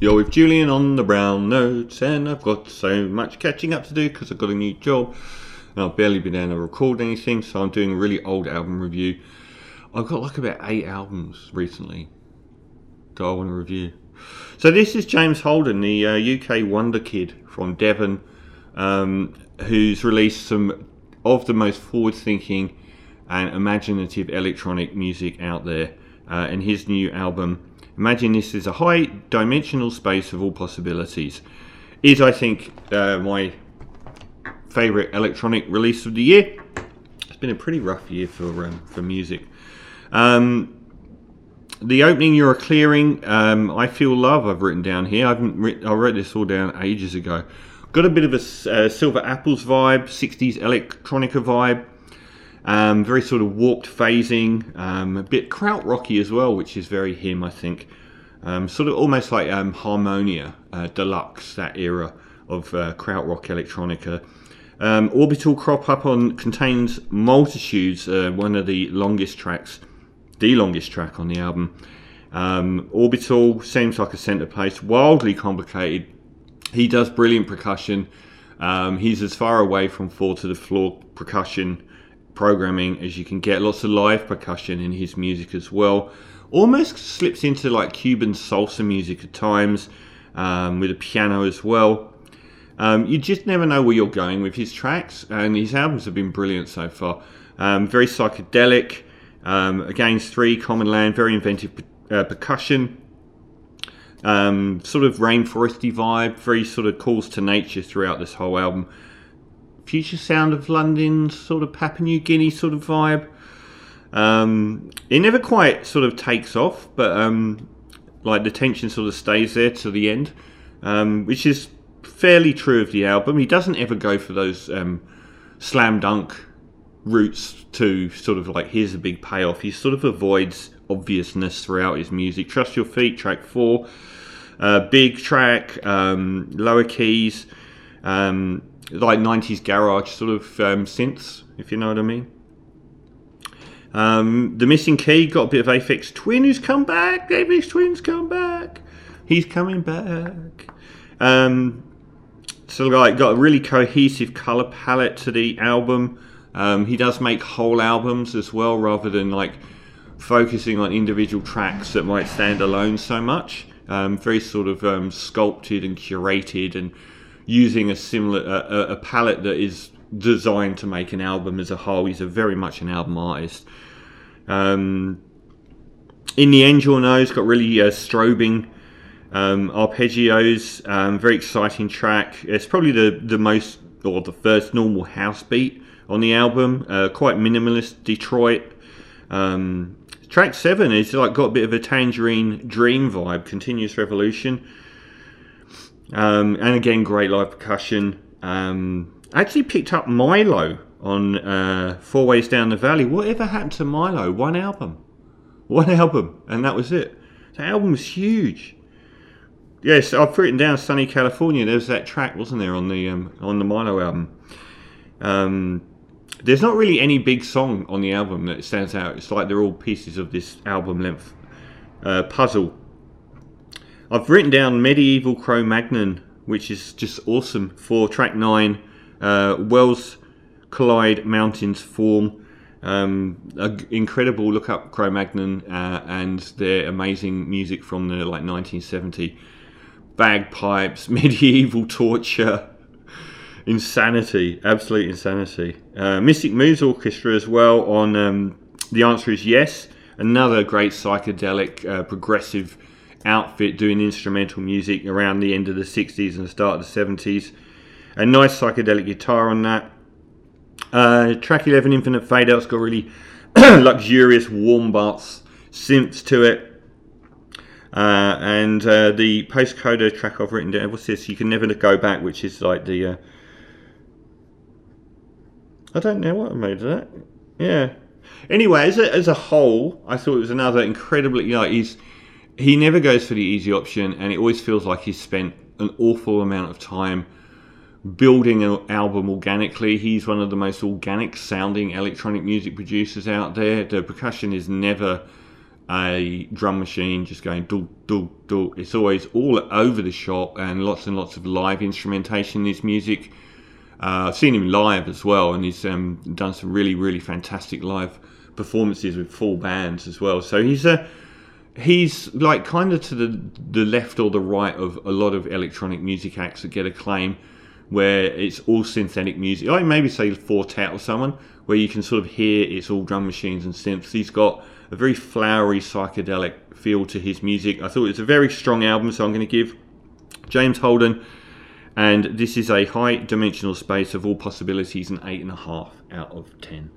You're with Julian on the brown notes, and I've got so much catching up to do because I've got a new job and I've barely been able to record anything, so I'm doing a really old album review. I've got like about eight albums recently that I want to review. So this is James Holden, the uh, UK wonder kid from Devon, um, who's released some of the most forward-thinking and imaginative electronic music out there. Uh, and his new album, Imagine This is a high dimensional space of all possibilities, is I think uh, my favourite electronic release of the year. It's been a pretty rough year for um, for music. Um, the opening you're clearing, um, I feel love. I've written down here. I've written, I wrote this all down ages ago. Got a bit of a uh, Silver Apples vibe, 60s electronica vibe. Um, very sort of warped phasing, um, a bit krautrocky as well, which is very him, I think. Um, sort of almost like um, Harmonia uh, Deluxe, that era of uh, krautrock electronica. Um, Orbital crop up on contains multitudes, uh, one of the longest tracks, the longest track on the album. Um, Orbital seems like a centre place, wildly complicated. He does brilliant percussion. He's as far away from four to the floor percussion programming as you can get. Lots of live percussion in his music as well. Almost slips into like Cuban salsa music at times, um, with a piano as well. Um, you just never know where you're going with his tracks, and his albums have been brilliant so far. Um, very psychedelic. Um, Against Three, Common Land, very inventive uh, percussion. Um, sort of rainforesty vibe, very sort of calls to nature throughout this whole album. Future sound of London, sort of Papua New Guinea sort of vibe. Um, it never quite sort of takes off, but um, like the tension sort of stays there to the end, um, which is fairly true of the album. He doesn't ever go for those um, slam dunk routes to sort of like here's a big payoff. He sort of avoids obviousness throughout his music. Trust Your Feet, track four, uh, big track, um, lower keys, um, like 90s garage sort of um, synths, if you know what I mean. Um, the missing key got a bit of Aphex Twin who's come back. Aphex Twin's come back. He's coming back. Um, so like got a really cohesive color palette to the album. Um, he does make whole albums as well, rather than like focusing on individual tracks that might stand alone so much. Um, very sort of um, sculpted and curated, and using a similar a, a palette that is designed to make an album as a whole. He's a very much an album artist. Um, in the end, you'll know, it's got really uh, strobing um, arpeggios. Um, very exciting track. It's probably the the most or the first normal house beat on the album. Uh, quite minimalist Detroit. Um, track seven is like got a bit of a Tangerine Dream vibe. Continuous Revolution. Um, and again, great live percussion. Um, I actually picked up Mylo on uh, Four Ways Down the Valley. Whatever happened to Mylo? One album. One album. And that was it. The album was huge. Yes, I've written down Sunny California. There was that track, wasn't there, on the um, on the Mylo album. Um, there's not really any big song on the album that stands out. It's like they're all pieces of this album length uh, puzzle. I've written down Medieval Cromagnon, which is just awesome for track nine. Uh, Worlds Collide Mountains form. Um, incredible. Look up Cromagnon uh, and their amazing music from the like 1970 bagpipes, medieval torture, insanity, absolute insanity. Uh, Mystic Moods Orchestra as well on um, The Answer is Yes, another great psychedelic, uh, progressive outfit doing instrumental music around the end of the 60s and the start of the 70s. A nice psychedelic guitar on that. Uh, track 11, Infinite Fade Out's got really luxurious warm bass synths to it. Uh, and uh, the postcoder track I've written down, what's this? You can never go back, which is like the. Uh, I don't know what I made of that. Yeah. Anyway, as a, as a whole, I thought it was another incredibly. You know, he's he never goes for the easy option, and it always feels like he's spent an awful amount of time building an album organically. He's one of the most organic sounding electronic music producers out there. The percussion is never a drum machine just going do do do. It's always all over the shop and lots and lots of live instrumentation in his music. Uh, I've seen him live as well, and he's um, done some really really fantastic live performances with full bands as well. So he's a he's like kind of to the the left or the right of a lot of electronic music acts that get acclaim where it's all synthetic music. Like maybe say Four Tet or someone where you can sort of hear it's all drum machines and synths. He's got a very flowery psychedelic feel to his music. I thought it's a very strong album, so I'm going to give James Holden, and this is a high dimensional space of all possibilities, an eight and a half out of ten.